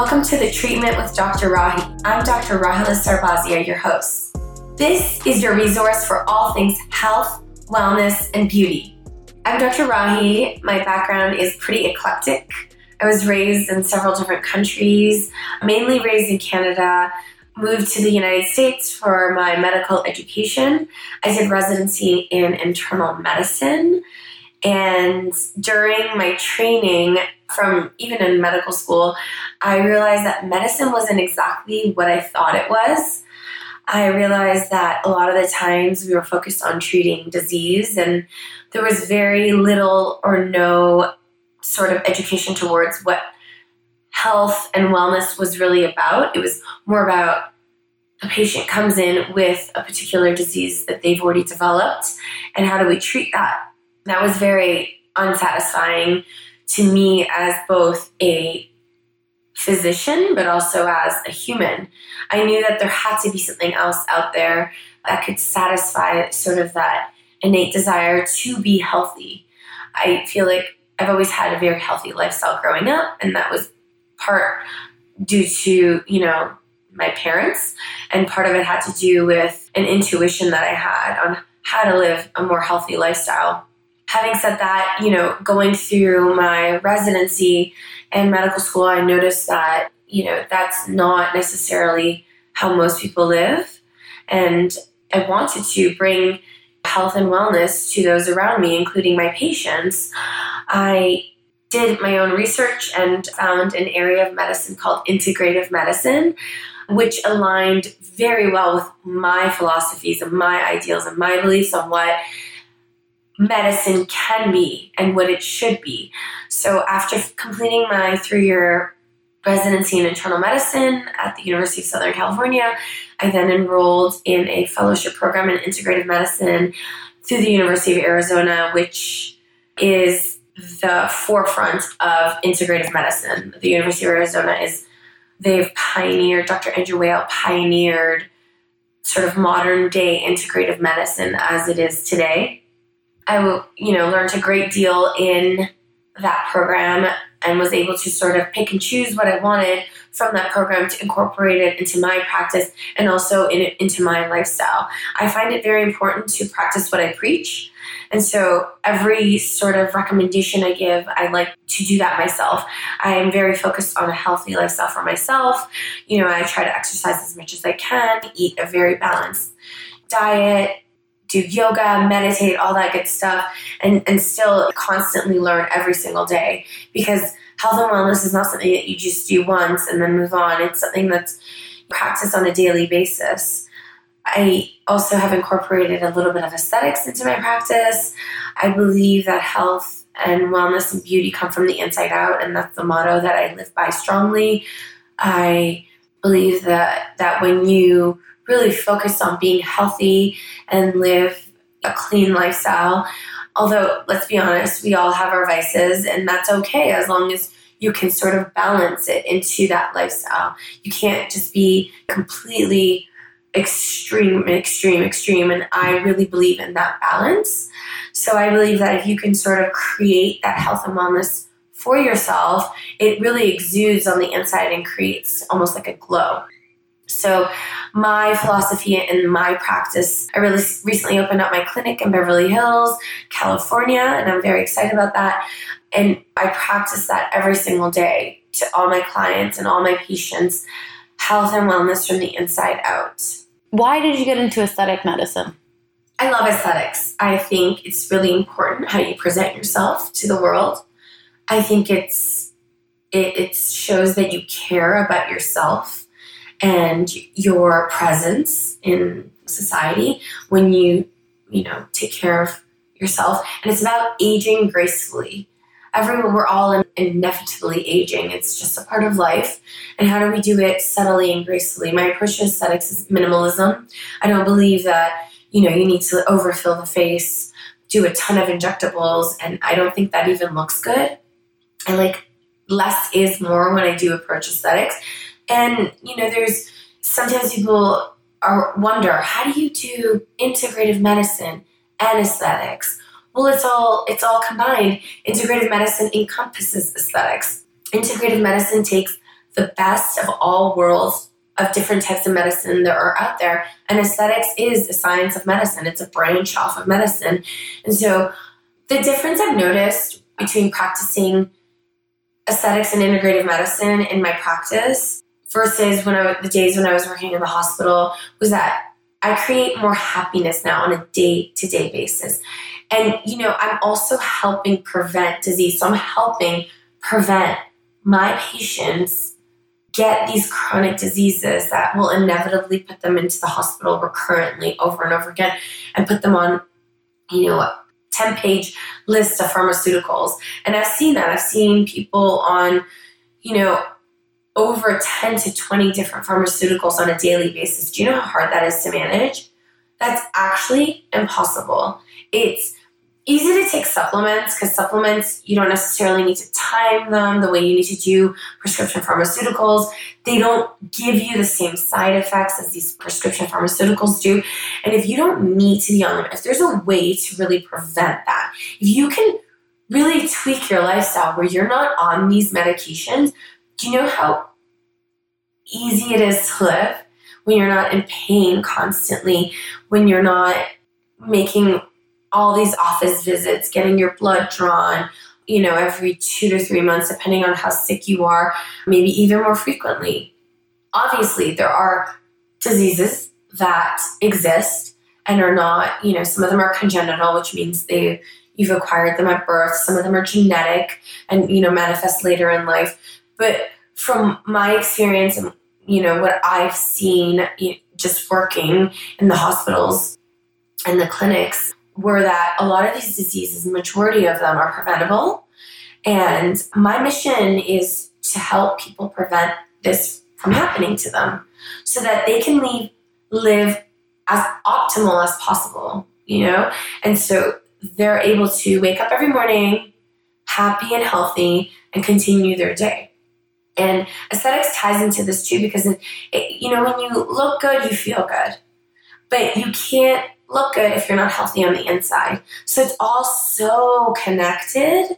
Welcome to the Treatment with Dr. Rahi. I'm Dr. Rahila Sarbazia, your host. This is your resource for all things health, wellness, and beauty. I'm Dr. Rahi. My background is pretty eclectic. I was raised in several different countries, mainly raised in Canada, moved to the United States for my medical education. I did residency in internal medicine. And during my training, from even in medical school, I realized that medicine wasn't exactly what I thought it was. I realized that a lot of the times we were focused on treating disease, and there was very little or no sort of education towards what health and wellness was really about. It was more about a patient comes in with a particular disease that they've already developed, and how do we treat that? That was very unsatisfying to me as both a physician, but also as a human. I knew that there had to be something else out there that could satisfy sort of that innate desire to be healthy. I feel like I've always had a very healthy lifestyle growing up, and that was part due to, you know, my parents, and part of it had to do with an intuition that I had on how to live a more healthy lifestyle. Having said that, you know, going through my residency and medical school, I noticed that, you know, that's not necessarily how most people live. And I wanted to bring health and wellness to those around me, including my patients. I did my own research and found an area of medicine called integrative medicine, which aligned very well with my philosophies and my ideals and my beliefs on what medicine can be and what it should be. So, after completing my three year residency in internal medicine at the University of Southern California, I then enrolled in a fellowship program in integrative medicine through the University of Arizona, which is the forefront of integrative medicine. The University of Arizona is, they've pioneered, Dr. Andrew Weil pioneered sort of modern day integrative medicine as it is today. I, you know, learned a great deal in that program and was able to sort of pick and choose what I wanted from that program to incorporate it into my practice and also in, into my lifestyle. I find it very important to practice what I preach. And so every sort of recommendation I give, I like to do that myself. I am very focused on a healthy lifestyle for myself. You know, I try to exercise as much as I can, eat a very balanced diet, do yoga, meditate, all that good stuff, and, and still constantly learn every single day because health and wellness is not something that you just do once and then move on. It's something that's practiced on a daily basis. I also have incorporated a little bit of aesthetics into my practice. I believe that health and wellness and beauty come from the inside out, and that's the motto that I live by strongly. I believe that that when you really focus on being healthy and live a clean lifestyle. Although, let's be honest, we all have our vices, and that's okay as long as you can sort of balance it into that lifestyle. You can't just be completely extreme, extreme, extreme. And I really believe in that balance. So I believe that if you can sort of create that health and wellness for yourself, it really exudes on the inside and creates almost like a glow. So, my philosophy and my practice, I really recently opened up my clinic in Beverly Hills, California, and I'm very excited about that. And I practice that every single day to all my clients and all my patients health and wellness from the inside out. Why did you get into aesthetic medicine? I love aesthetics. I think it's really important how you present yourself to the world. I think it's it, it shows that you care about yourself and your presence in society when you, you know, take care of yourself. And it's about aging gracefully. Everyone, we're all inevitably aging. It's just a part of life. And how do we do it subtly and gracefully? My approach to aesthetics is minimalism. I don't believe that, you know, you need to overfill the face, do a ton of injectables, and I don't think that even looks good. I like less is more when I do approach aesthetics and, you know, there's sometimes people are wonder, how do you do integrative medicine and aesthetics? Well, it's all it's all combined. Integrative medicine encompasses aesthetics. Integrative medicine takes the best of all worlds of different types of medicine that are out there. And aesthetics is a science of medicine, it's a branch off of medicine. And so the difference I've noticed between practicing aesthetics and integrative medicine in my practice versus when I the days when I was working in the hospital was that I create more happiness now on a day to day basis. And, you know, I'm also helping prevent disease. So I'm helping prevent my patients get these chronic diseases that will inevitably put them into the hospital recurrently over and over again and put them on, you know, 10 page list of pharmaceuticals. And I've seen that. I've seen people on, you know, over 10 to 20 different pharmaceuticals on a daily basis. Do you know how hard that is to manage? That's actually impossible. It's easy to take supplements because supplements, you don't necessarily need to time them the way you need to do prescription pharmaceuticals. They don't give you the same side effects as these prescription pharmaceuticals do. And if you don't need to be on them, if there's a way to really prevent that, if you can really tweak your lifestyle where you're not on these medications, do you know how easy it is to live when you're not in pain constantly, when you're not making all these office visits, getting your blood drawn, you know, every two to three months, depending on how sick you are, maybe even more frequently. Obviously, there are diseases that exist and are not, you know, some of them are congenital, which means they you've acquired them at birth. Some of them are genetic and, you know, manifest later in life. But from my experience and you know what I've seen just working in the hospitals and the clinics were that a lot of these diseases, majority of them are preventable. And my mission is to help people prevent this from happening to them so that they can leave, live as optimal as possible, you know? And so they're able to wake up every morning happy and healthy and continue their day. And aesthetics ties into this too because, it, you know, when you look good, you feel good. But you can't look good if you're not healthy on the inside. So it's all so connected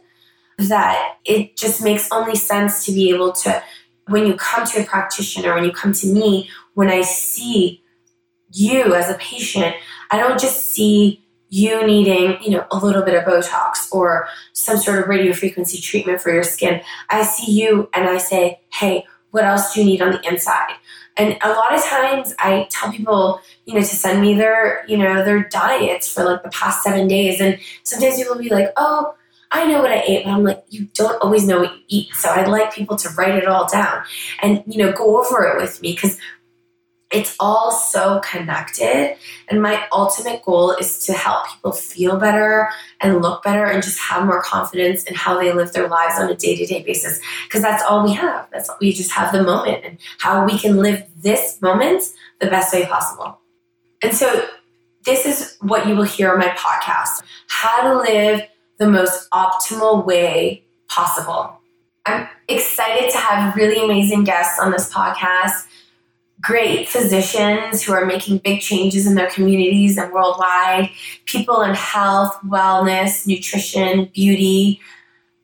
that it just makes only sense to be able to, when you come to a practitioner, when you come to me, when I see you as a patient, I don't just see you needing, you know, a little bit of Botox or some sort of radio frequency treatment for your skin. I see you and I say, hey, what else do you need on the inside? And a lot of times I tell people, you know, to send me their, you know, their diets for like the past seven days. And sometimes people will be like, oh, I know what I ate, but I'm like, you don't always know what you eat. So I'd like people to write it all down and, you know, go over it with me because it's all so connected. And my ultimate goal is to help people feel better and look better and just have more confidence in how they live their lives on a day to day basis. Because that's all we have. That's all, we just have the moment and how we can live this moment the best way possible. And so, this is what you will hear on my podcast how to live the most optimal way possible. I'm excited to have really amazing guests on this podcast great physicians who are making big changes in their communities and worldwide, people in health, wellness, nutrition, beauty,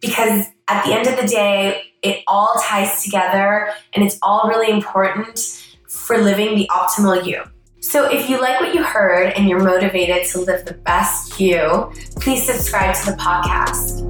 because at the end of the day, it all ties together and it's all really important for living the optimal you. So, if you like what you heard and you're motivated to live the best you, please subscribe to the podcast.